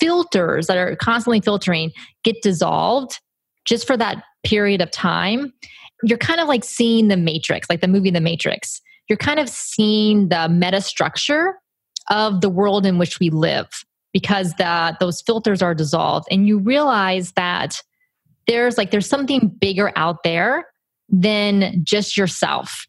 filters that are constantly filtering get dissolved just for that period of time, you're kind of like seeing the matrix, like the movie The Matrix. You're kind of seeing the meta structure of the world in which we live because that those filters are dissolved and you realize that there's like there's something bigger out there than just yourself.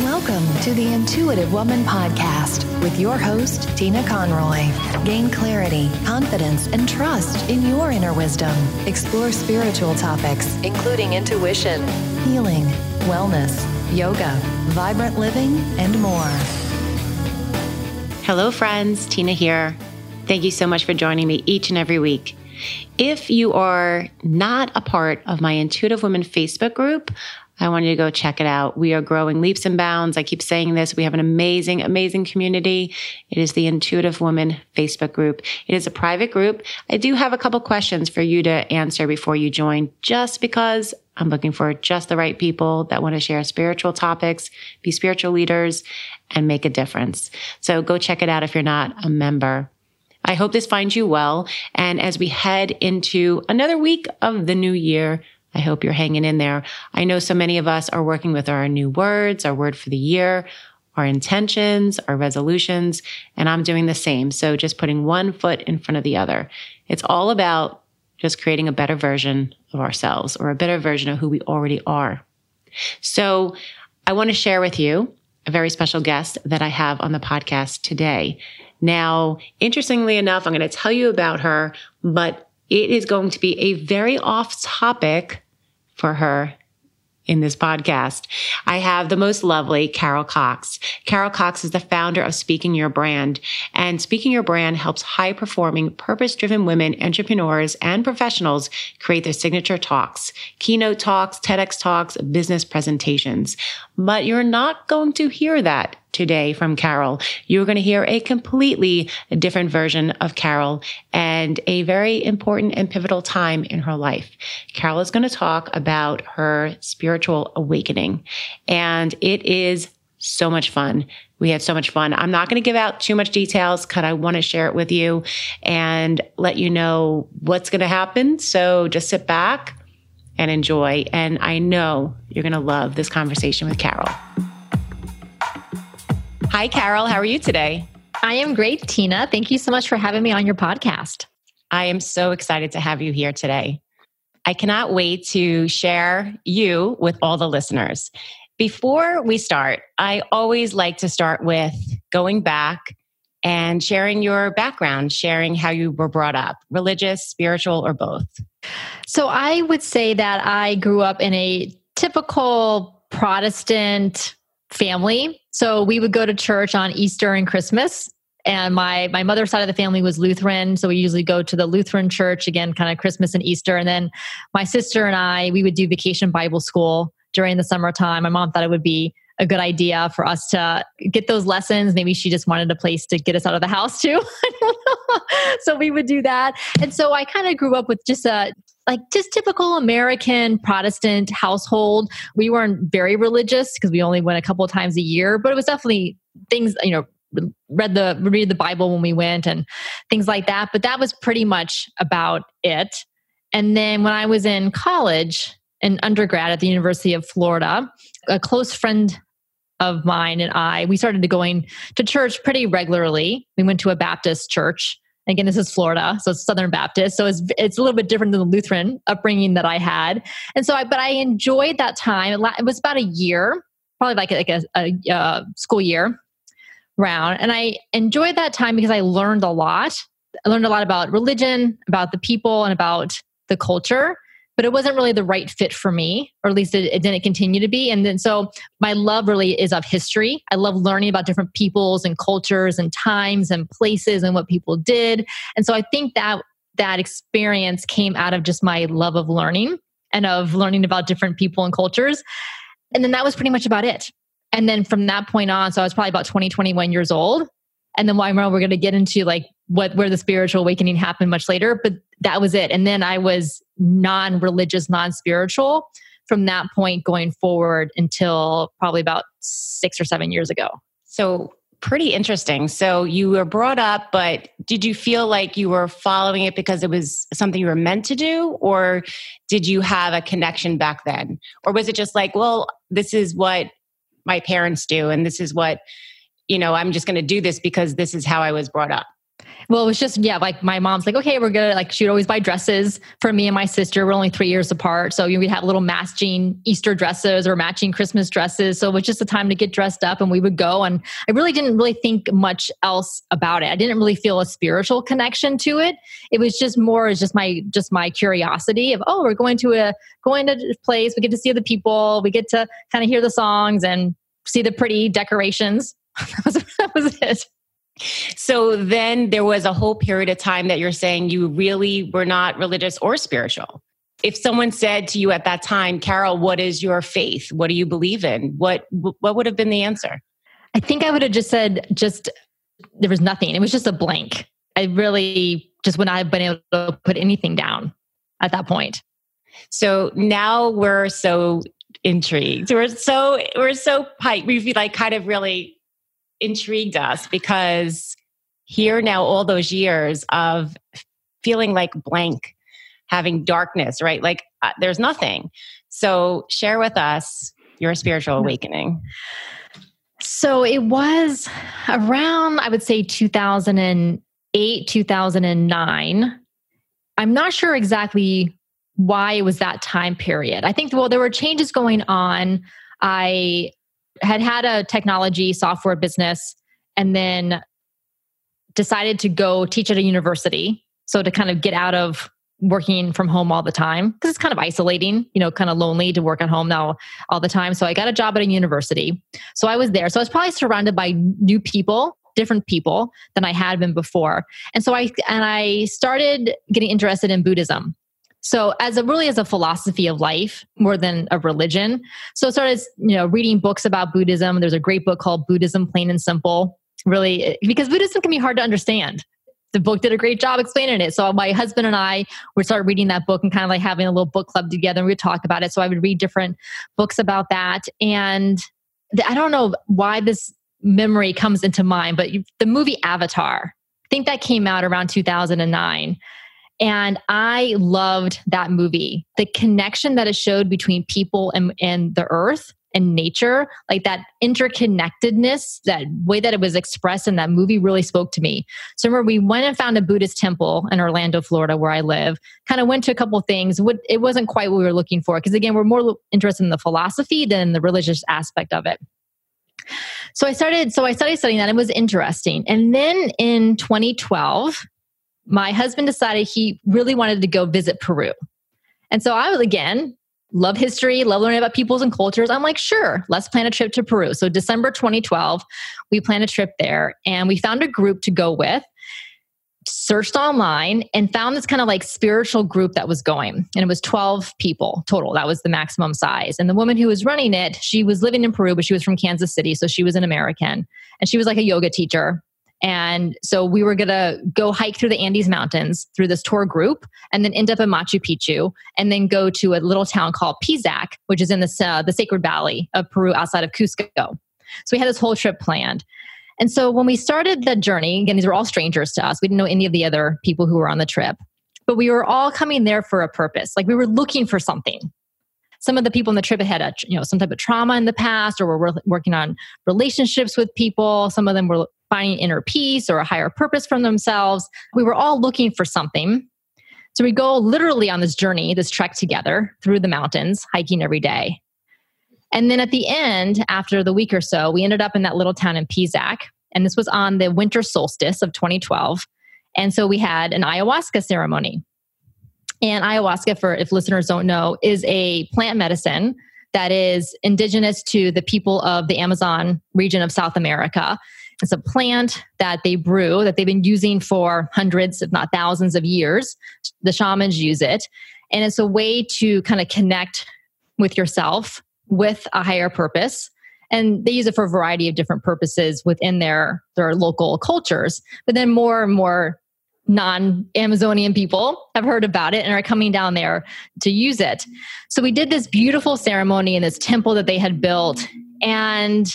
Welcome to the Intuitive Woman Podcast with your host, Tina Conroy. Gain clarity, confidence, and trust in your inner wisdom. Explore spiritual topics, including intuition, healing, wellness, yoga, vibrant living, and more. Hello, friends. Tina here. Thank you so much for joining me each and every week. If you are not a part of my Intuitive Woman Facebook group, I want you to go check it out. We are growing leaps and bounds. I keep saying this. We have an amazing, amazing community. It is the Intuitive Woman Facebook group. It is a private group. I do have a couple questions for you to answer before you join, just because I'm looking for just the right people that want to share spiritual topics, be spiritual leaders, and make a difference. So go check it out if you're not a member. I hope this finds you well. And as we head into another week of the new year, I hope you're hanging in there. I know so many of us are working with our new words, our word for the year, our intentions, our resolutions, and I'm doing the same. So just putting one foot in front of the other. It's all about just creating a better version of ourselves or a better version of who we already are. So I want to share with you a very special guest that I have on the podcast today. Now, interestingly enough, I'm going to tell you about her, but it is going to be a very off topic for her in this podcast. I have the most lovely Carol Cox. Carol Cox is the founder of Speaking Your Brand, and Speaking Your Brand helps high performing, purpose driven women, entrepreneurs, and professionals create their signature talks, keynote talks, TEDx talks, business presentations. But you're not going to hear that today from Carol. You're going to hear a completely different version of Carol and a very important and pivotal time in her life. Carol is going to talk about her spiritual awakening and it is so much fun. We had so much fun. I'm not going to give out too much details because I want to share it with you and let you know what's going to happen. So just sit back and enjoy. And I know you're going to love this conversation with Carol. Hi, Carol. How are you today? I am great, Tina. Thank you so much for having me on your podcast. I am so excited to have you here today. I cannot wait to share you with all the listeners. Before we start, I always like to start with going back and sharing your background, sharing how you were brought up, religious, spiritual, or both. So I would say that I grew up in a typical Protestant family. So we would go to church on Easter and Christmas. And my my mother's side of the family was Lutheran, so we usually go to the Lutheran church again, kind of Christmas and Easter. And then my sister and I, we would do vacation Bible school during the summertime. My mom thought it would be a good idea for us to get those lessons. Maybe she just wanted a place to get us out of the house too. so we would do that. And so I kind of grew up with just a like just typical American Protestant household. We weren't very religious because we only went a couple times a year, but it was definitely things, you know, read the read the Bible when we went and things like that. But that was pretty much about it. And then when I was in college and undergrad at the University of Florida, a close friend of mine and I, we started going to church pretty regularly. We went to a Baptist church Again, this is Florida, so it's Southern Baptist. So it's it's a little bit different than the Lutheran upbringing that I had. And so, I but I enjoyed that time. It was about a year, probably like like a, a, a school year round, and I enjoyed that time because I learned a lot. I learned a lot about religion, about the people, and about the culture but it wasn't really the right fit for me, or at least it, it, didn't continue to be. And then so my love really is of history. I love learning about different peoples and cultures and times and places and what people did. And so I think that that experience came out of just my love of learning and of learning about different people and cultures. And then that was pretty much about it. And then from that point on, so I was probably about 20, 21 years old. And then remember we're going to get into like what where the spiritual awakening happened much later, but that was it. And then I was non-religious, non-spiritual from that point going forward until probably about six or seven years ago. So pretty interesting. So you were brought up, but did you feel like you were following it because it was something you were meant to do? Or did you have a connection back then? Or was it just like, well, this is what my parents do, and this is what, you know, I'm just going to do this because this is how I was brought up? Well, it was just, yeah, like my mom's like, okay, we're gonna like, she'd always buy dresses for me and my sister. We're only three years apart. So we'd have little matching Easter dresses or matching Christmas dresses. So it was just a time to get dressed up and we would go. And I really didn't really think much else about it. I didn't really feel a spiritual connection to it. It was just more as just my, just my curiosity of, oh, we're going to a, going to a place. We get to see the people. We get to kind of hear the songs and see the pretty decorations. that, was, that was it. So then there was a whole period of time that you're saying you really were not religious or spiritual. If someone said to you at that time, Carol, what is your faith? What do you believe in? What what would have been the answer? I think I would have just said just there was nothing. It was just a blank. I really just would not have been able to put anything down at that point. So now we're so intrigued. We're so we're so hyped. We've like kind of really intrigued us because here now, all those years of feeling like blank, having darkness, right? Like uh, there's nothing. So, share with us your spiritual awakening. So, it was around, I would say, 2008, 2009. I'm not sure exactly why it was that time period. I think, well, there were changes going on. I had had a technology software business and then decided to go teach at a university. So to kind of get out of working from home all the time because it's kind of isolating, you know, kind of lonely to work at home now all the time. So I got a job at a university. So I was there. So I was probably surrounded by new people, different people than I had been before. And so I and I started getting interested in Buddhism. So as a really as a philosophy of life more than a religion. So I started, you know, reading books about Buddhism. There's a great book called Buddhism Plain and Simple. Really, because Buddhism can be hard to understand. The book did a great job explaining it. So my husband and I would start reading that book and kind of like having a little book club together and we would talk about it. So I would read different books about that. And I don't know why this memory comes into mind, but the movie Avatar, I think that came out around 2009. And I loved that movie. The connection that it showed between people and, and the earth and nature, like that interconnectedness, that way that it was expressed in that movie really spoke to me. So remember, we went and found a Buddhist temple in Orlando, Florida, where I live. Kind of went to a couple things. It wasn't quite what we were looking for because again, we're more interested in the philosophy than the religious aspect of it. So I started. So I started studying that. It was interesting. And then in 2012, my husband decided he really wanted to go visit Peru. And so I was again, love history, love learning about peoples and cultures. I'm like, sure, let's plan a trip to Peru. So December 2012, we planned a trip there and we found a group to go with. Searched online and found this kind of like spiritual group that was going. And it was 12 people total. That was the maximum size. And the woman who was running it, she was living in Peru, but she was from Kansas City. So she was an American. And she was like a yoga teacher and so we were going to go hike through the Andes Mountains through this tour group and then end up in Machu Picchu and then go to a little town called Pisac, which is in the, uh, the Sacred Valley of Peru outside of Cusco. So we had this whole trip planned. And so when we started the journey, again, these were all strangers to us. We didn't know any of the other people who were on the trip, but we were all coming there for a purpose. Like we were looking for something. Some of the people in the trip had a, you know, some type of trauma in the past or were working on relationships with people. Some of them were finding inner peace or a higher purpose from themselves. We were all looking for something. So we go literally on this journey, this trek together through the mountains, hiking every day. And then at the end, after the week or so, we ended up in that little town in Pisac. And this was on the winter solstice of 2012. And so we had an ayahuasca ceremony. And ayahuasca, for if listeners don't know, is a plant medicine that is indigenous to the people of the Amazon region of South America. It's a plant that they brew that they've been using for hundreds, if not thousands of years. The shamans use it. And it's a way to kind of connect with yourself with a higher purpose. And they use it for a variety of different purposes within their, their local cultures. But then more and more non Amazonian people have heard about it and are coming down there to use it. So we did this beautiful ceremony in this temple that they had built. And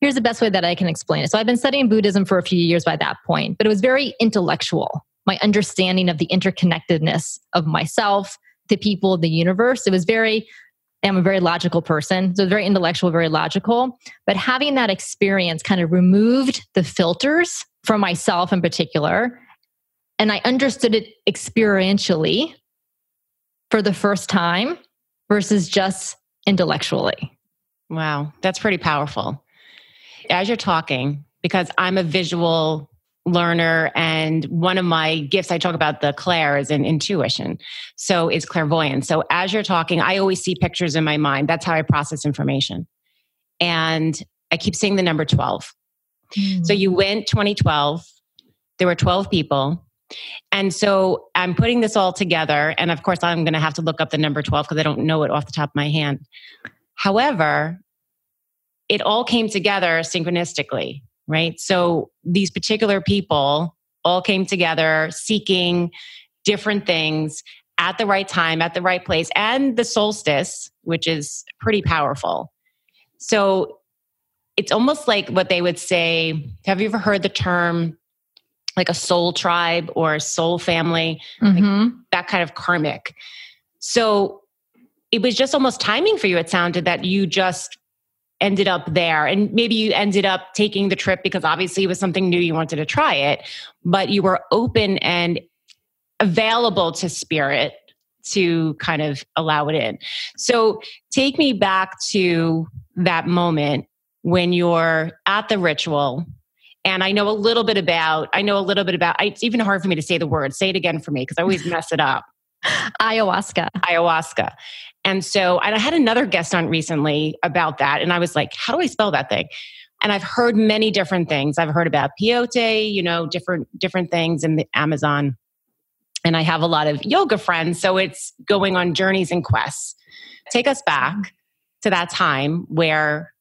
here's the best way that I can explain it. So I've been studying Buddhism for a few years by that point, but it was very intellectual. My understanding of the interconnectedness of myself, the people, the universe. It was very, I'm a very logical person. So very intellectual, very logical. But having that experience kind of removed the filters from myself in particular. And I understood it experientially for the first time versus just intellectually. Wow, that's pretty powerful. As you're talking, because I'm a visual learner and one of my gifts i talk about the clair is in intuition. So is clairvoyance. So as you're talking i always see pictures in my mind. That's how i process information. And i keep seeing the number 12 mm. so you went 2012 there were 12 people. And so i'm putting this all together and of course i'm going to have to look up the number 12 because i don't know it off the top of my hand. However it all came together synchronistically right? So these particular people all came together seeking different things at the right time, at the right place, and the solstice, which is pretty powerful. So it's almost like what they would say. Have you ever heard the term like a soul tribe or a soul family? Mm-hmm. Like that kind of karmic. So it was just almost timing for you, it sounded that you just ended up there. And maybe you ended up taking the trip because obviously it was something new you wanted to try it but you were open and available to spirit to kind of allow it in. So take me back to that moment when you're at the ritual. And i know a little bit about i know a little bit about it's even hard for me to say the word. Say it again for me because i always mess it up ayahuasca ayahuasca and so, and I had another guest on recently about that. And I was like, how do I spell that thing? And I've heard many different things. I've heard about peyote, you know, different, different things in the Amazon. And I have a lot of yoga friends. So it's going on journeys and quests. Take us back mm-hmm. to that time where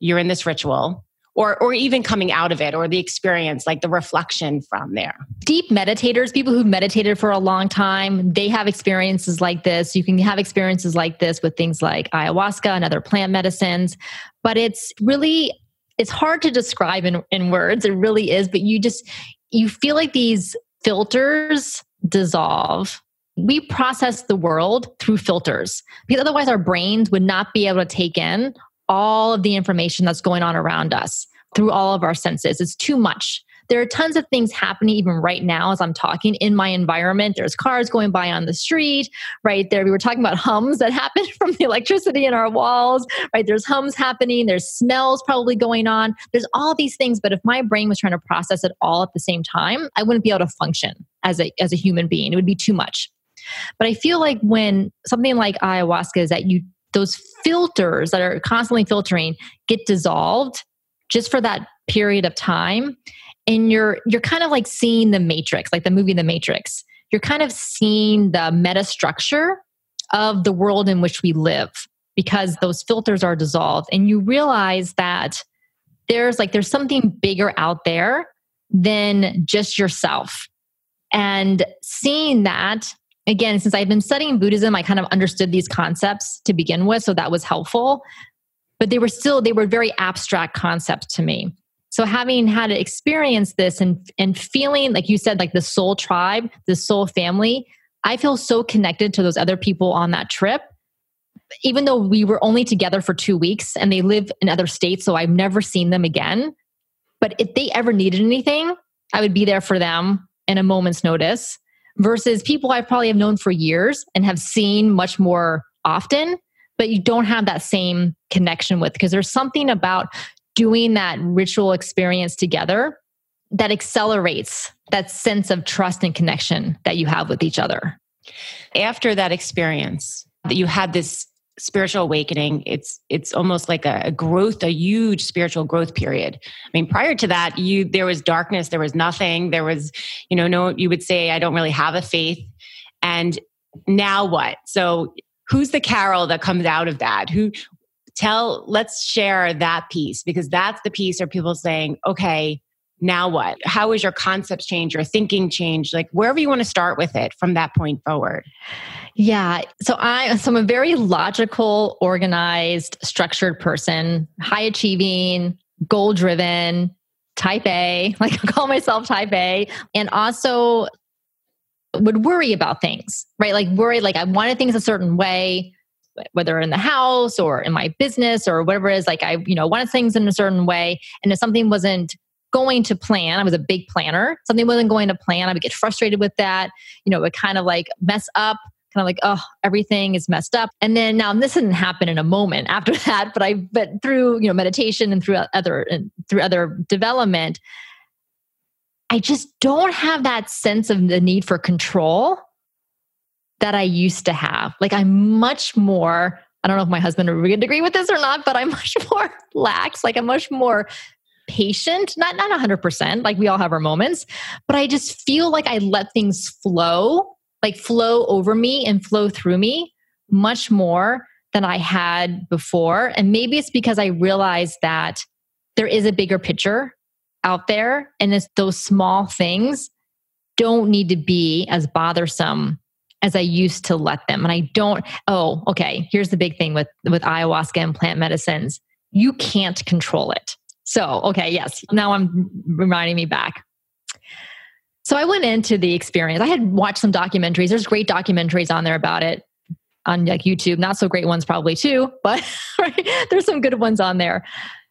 you're in this ritual or or even coming out of it or the experience like the reflection from there. Deep meditators people who've meditated for a long time they have experiences like this. You can have experiences like this with things like ayahuasca and other plant medicines but it's really it's hard to describe in, in words. It really is but you just you feel like these filters dissolve. We process the world through filters because otherwise our brains would not be able to take in all of the information that's going on around us through all of our senses. It's too much. There are tons of things happening even right now as I'm talking in my environment. There's cars going by on the street, right there. We were talking about hums that happen from the electricity in our walls, right? There's hums happening. There's smells probably going on. There's all these things. But if my brain was trying to process it all at the same time, I wouldn't be able to function as a, as a human being. It would be too much. But I feel like when something like ayahuasca is that you those filters that are constantly filtering get dissolved just for that period of time. And you're you're kind of like seeing the matrix like the movie the matrix. You're kind of seeing the meta structure of the world in which we live because those filters are dissolved. And you realize that there's like there's something bigger out there than just yourself. And seeing that again, since I've been studying Buddhism, I kind of understood these concepts to begin with. So that was helpful. But they were still, they were very abstract concepts to me. So having had to experience this and, and feeling, like you said, like the soul tribe, the soul family, I feel so connected to those other people on that trip. Even though we were only together for two weeks and they live in other states, so I've never seen them again. But if they ever needed anything, I would be there for them in a moment's notice versus people I probably have known for years and have seen much more often, but you don't have that same connection with because there's something about doing that ritual experience together that accelerates that sense of trust and connection that you have with each other. After that experience, that you had this spiritual awakening it's it's almost like a, growth a huge spiritual growth period. I mean prior to that you there was darkness there was nothing there was you know no you would say i don't really have a faith. And now what? So who's the carol that comes out of that? Who tell let's share that piece because that's the piece where people saying okay now what how is your concepts change your thinking change like wherever you want to start with it from that point forward yeah. So I so I'm a very logical, organized, structured person, high achieving, goal driven, type A, like I call myself type A, and also would worry about things, right? Like worry, like I wanted things a certain way, whether in the house or in my business or whatever it is. Like I, you know, wanted things in a certain way. And if something wasn't going to plan, I was a big planner, something wasn't going to plan, I would get frustrated with that. You know, it would kind of like mess up kind of like oh everything is messed up and then now this didn't happen in a moment after that but i but through you know meditation and through other and through other development I just don't have that sense of the need for control that I used to have. Like I'm much more, I don't know if my husband would agree with this or not, but I'm much more lax. Like I'm much more patient, not not 100%, like we all have our moments, but I just feel like I let things flow, like flow over me and flow through me much more than I had before. And maybe it's because I realized that there is a bigger picture out there and it's those small things don't need to be as bothersome as I used to let them. And I don't, oh, okay, here's the big thing with, with ayahuasca and plant medicines. You can't control it. So, okay, yes, now I'm reminding me back. So I went into the experience. I had watched some documentaries. There's great documentaries on there about it on like YouTube. Not so great ones probably too, but there's some good ones on there.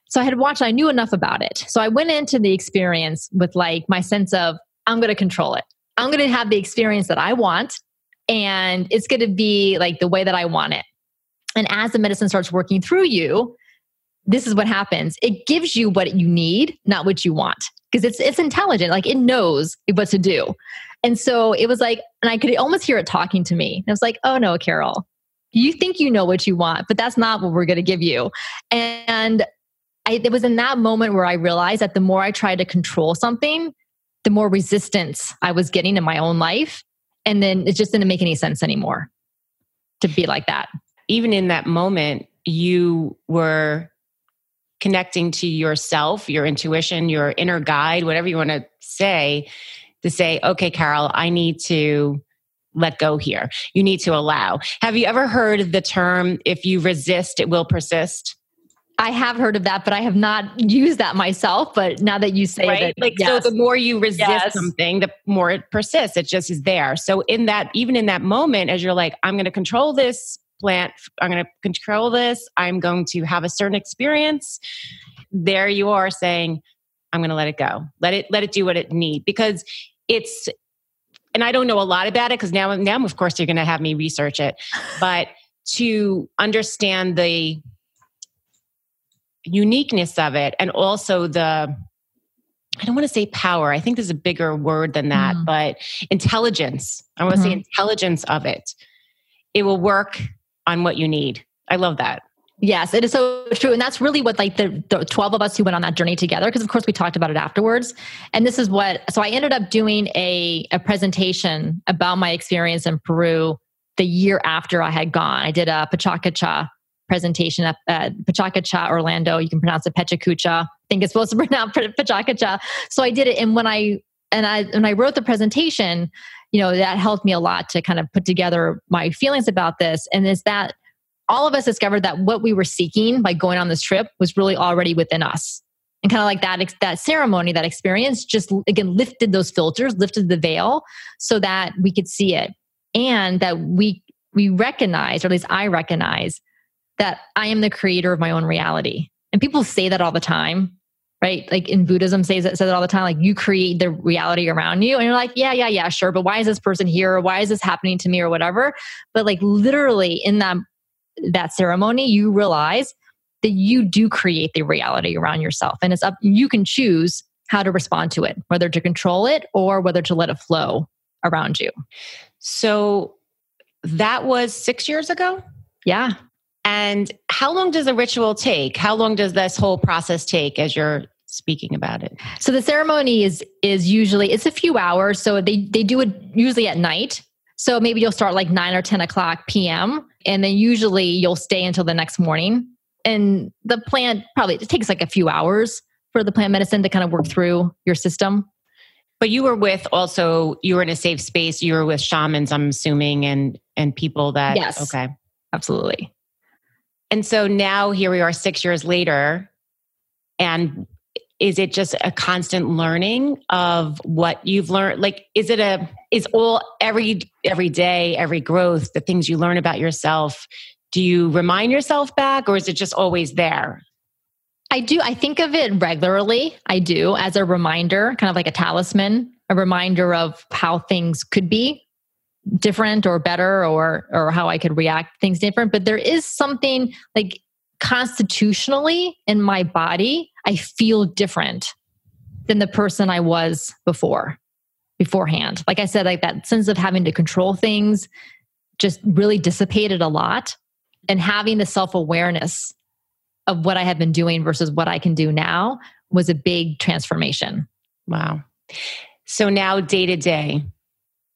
So I had watched, I knew enough about it. So I went into the experience with like my sense of, I'm going to control it. I'm going to have the experience that I want, and it's going to be like the way that I want it. And as the medicine starts working through you, this is what happens. It gives you what you need, not what you want. Because it's it's intelligent, like it knows what to do. And so it was like, and I could almost hear it talking to me. And I was like, oh no, Carol, you think you know what you want, but that's not what we're going to give you. And I, it was in that moment where I realized that the more I tried to control something, the more resistance I was getting in my own life. And then it just didn't make any sense anymore to be like that. Even in that moment, you were connecting to yourself, your intuition, your inner guide, whatever you want to say, to say, okay, Carol, I need to let go here. You need to allow. Have you ever heard the term, if you resist, it will persist? I have heard of that, but I have not used that myself. But now that you say right? that, like yes. so, the more you resist yes. something, the more it persists. It just is there. So in that, even in that moment, as you're like, I'm going to control this plant, I'm going to control this. I'm going to have a certain experience. There you are saying, I'm going to let it go. Let it let it do what it need because it's. And I don't know a lot about it because now, now of course you're going to have me research it, but to understand the uniqueness of it and also the I don't want to say power. I think there's a bigger word than that, mm. but intelligence. I want to mm-hmm. say intelligence of it. It will work on what you need. I love that. Yes, it is so true. And that's really what like the, the 12 of us who went on that journey together, because of course we talked about it afterwards. And this is what, so I ended up doing a, a presentation about my experience in Peru the year after I had gone. I did a Pachacucha presentation at uh, Pachacucha, Orlando. You can pronounce it Pechacucha. I think it's supposed to pronounce Pachacucha. So I did it, and when I and I when I wrote the presentation, you know that helped me a lot to kind of put together my feelings about this. And is that all of us discovered that what we were seeking by going on this trip was really already within us. And kind of like that, that ceremony, that experience just again lifted those filters, lifted the veil so that we could see it and that we we recognize, or at least I recognize, that I am the creator of my own reality. And people say that all the time, right? Like in Buddhism says it says it all the time, like you create the reality around you. And you're like, yeah, yeah, yeah, sure. But why is this person here? Or why is this happening to me or whatever? But like literally in that that ceremony, you realize that you do create the reality around yourself. And it's up, you can choose how to respond to it, whether to control it or whether to let it flow around you. So that was six years ago? Yeah. And how long does a ritual take? How long does this whole process take as you're speaking about it? So the ceremony is is usually it's a few hours. So they they do it usually at night. So maybe you'll start like nine or ten o'clock p.m. and then usually you'll stay until the next morning. And the plant probably it takes like a few hours for the plant medicine to kind of work through your system. But you were with also you were in a safe space. You were with shamans, I'm assuming, and and people that yes, okay, absolutely. And so now here we are six years later. And is it just a constant learning of what you've learned? Like, is it a, is all every, every day, every growth, the things you learn about yourself, do you remind yourself back or is it just always there? I do. I think of it regularly. I do as a reminder, kind of like a talisman, a reminder of how things could be different or better or or how I could react things different. But there is something like constitutionally in my body, I feel different than the person I was before, beforehand. Like I said, like that sense of having to control things just really dissipated a lot. And having the self awareness of what I had been doing versus what I can do now was a big transformation. Wow. So now, day to day,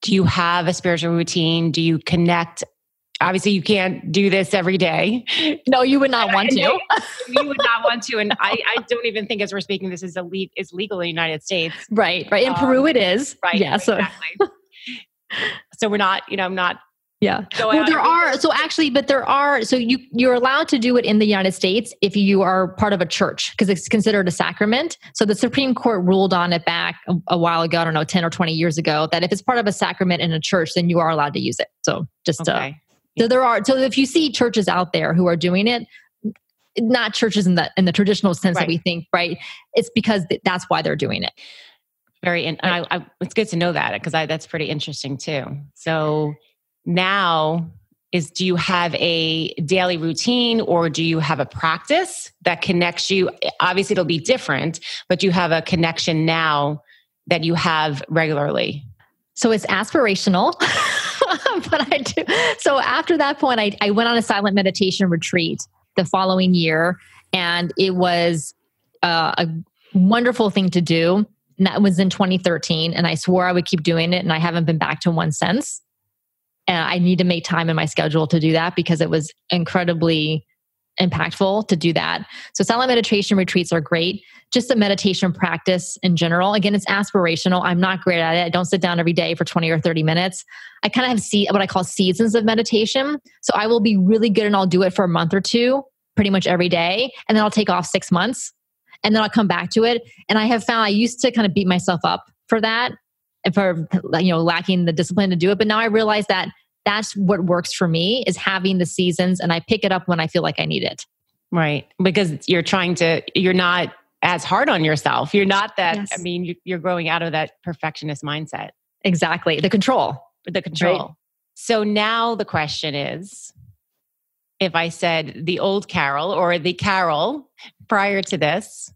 do you have a spiritual routine? Do you connect? Obviously, you can't do this every day. No, you would not want to. you would not want to, and I, I, don't even think, as we're speaking, this is a le- is legal in the United States. Right, right. In um, Peru, it is. Right. Yeah. So. So we're not, you know, I'm not yeah. well, there are so actually, but there are so you you're allowed to do it in the United States if you are part of a church because it's considered a sacrament. So the Supreme Court ruled on it back a, a, while ago. I don't know, ten or twenty years ago, that if it's part of a sacrament in a church, then you are allowed to use it. So just uh, okay. so there are so if you see churches out there who are doing it, not churches in the in the traditional sense right. that we think, right? It's because th- that's why they're doing it. Very, in, I, I, it's good to know that because that's pretty interesting too. So now is do you have a daily routine or do you have a practice that connects you? Obviously it'll be different but you have a connection now that you have regularly? So it's aspirational but i do. So after that point I, I went on a silent meditation retreat the following year and it was uh, a wonderful thing to do. And that was in 2013 and i swore i would keep doing it and i haven't been back to one since and I need to make time in my schedule to do that because it was incredibly impactful to do that. So silent meditation retreats are great. Just a meditation practice in general. Again, it's aspirational. I'm not great at it. I don't sit down every day for 20 or 30 minutes. I kind of have see what I call seasons of meditation. So I will be really good and I'll do it for a month or two, pretty much every day. And then I'll take off six months and then I'll come back to it. And I have found I used to kind of beat myself up for that for you know lacking the discipline to do it but now i realize that that's what works for me is having the seasons and i pick it up when i feel like i need it right because you're trying to you're not as hard on yourself you're not that yes. i mean you're growing out of that perfectionist mindset exactly the control the control right? so now the question is if i said the old carol or the carol prior to this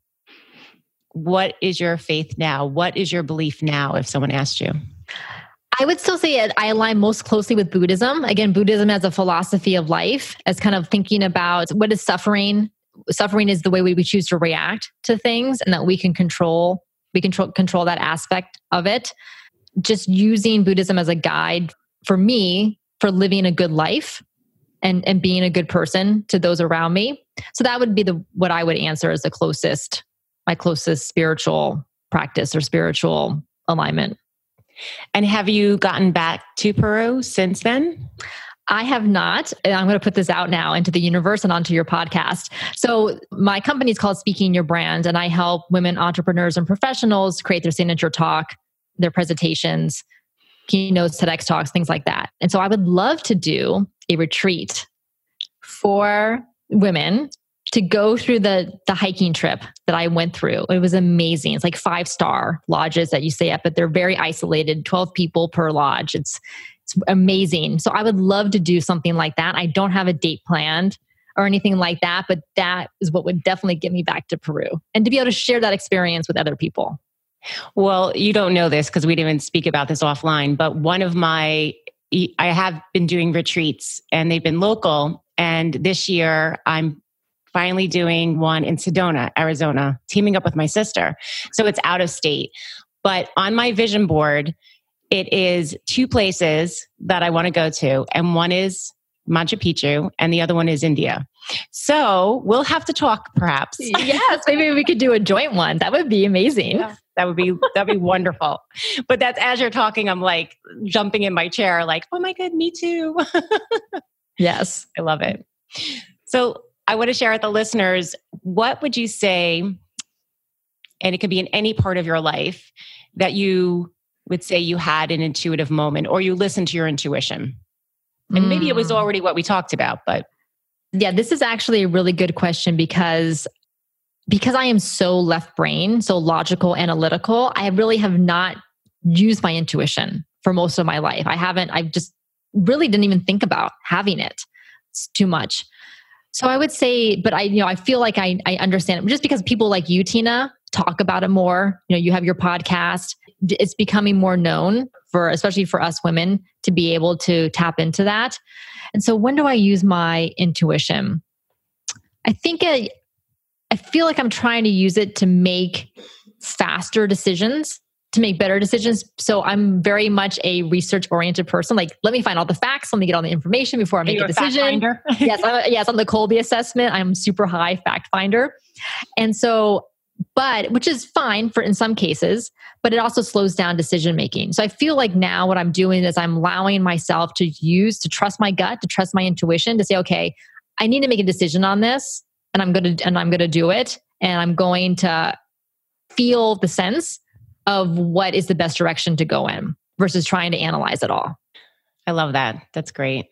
what is your faith now? What is your belief now if someone asked you? I would still say it, I align most closely with Buddhism. Again, Buddhism as a philosophy of life, as kind of thinking about what is suffering. Suffering is the way we choose to react to things, and that we can control we control control that aspect of it. Just using Buddhism as a guide for me for living a good life and and being a good person to those around me. So that would be the what I would answer as the closest my closest spiritual practice or spiritual alignment. And have you gotten back to Peru since then? I have not. And I'm going to put this out now into the universe and onto your podcast. So, my company is called Speaking Your Brand, and I help women entrepreneurs and professionals create their signature talk, their presentations, keynotes, TEDx talks, things like that. And so, I would love to do a retreat for women to go through the the hiking trip that I went through. It was amazing. It's like five star lodges that you stay at, but they're very isolated. Twelve people per lodge. It's it's amazing. So I would love to do something like that. I don't have a date planned or anything like that, but that is what would definitely get me back to Peru and to be able to share that experience with other people. Well, you don't know this because we didn't even speak about this offline, but one of my I have been doing retreats and they've been local. And this year I'm finally doing one in Sedona, Arizona, teaming up with my sister. So it's out of state. But on my vision board, it is two places that I want to go to. And one is Machu Picchu and the other one is India. So we'll have to talk perhaps. yes, maybe we could do a joint one. That would be amazing. Yeah, that would be that'd be wonderful. But that's as you're talking, I'm like jumping in my chair, like, oh my god, me too. yes. I love it. So I want to share with the listeners what would you say and it could be in any part of your life that you would say you had an intuitive moment or you listened to your intuition? And maybe it was Mm. already what we talked about, but Yeah, this is actually a really good question because because I am so left brain, so logical, analytical, I really have not used my intuition for most of my life. I haven't, I just really didn't even think about having it it's too much. So I would say, but I, you know, I feel like I, I understand it just because people like you, Tina, talk about it more. You know, you have your podcast. It's becoming more known for, especially for us women, to be able to tap into that. And so, when do I use my intuition? I think I, I feel like I'm trying to use it to make faster decisions, to make better decisions. So I'm very much a research oriented person. Like, let me find all the facts, let me get all the information before I make a a decision. yes, I'm, yes, on the Kolbe assessment, I'm super high fact finder. And so, but which is fine for in some cases, but it also slows down decision making. So I feel like now what I'm doing is I'm allowing myself to use to trust my gut, to trust my intuition, to say, okay, I need to make a decision on this, and I'm gonna and I'm gonna do it, and I'm going to feel the sense of what is the best direction to go in versus trying to analyze it all. I love that. That's great.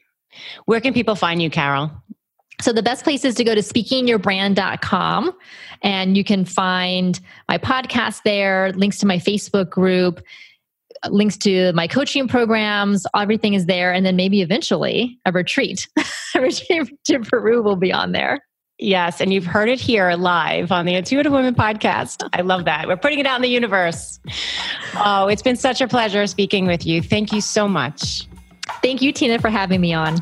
Where can people find you, Carol? So the best place is to go to speakingyourbrand.com and you can find my podcast there, links to my Facebook group, links to my coaching programs, everything is there. And then maybe eventually a retreat. a retreat to Peru will be on there. Yes, and you've heard it here live on the Intuitive Woman podcast. I love that. We're putting it out in the universe. Oh, it's been such a pleasure speaking with you. Thank you so much. Thank you, Tina, for having me on.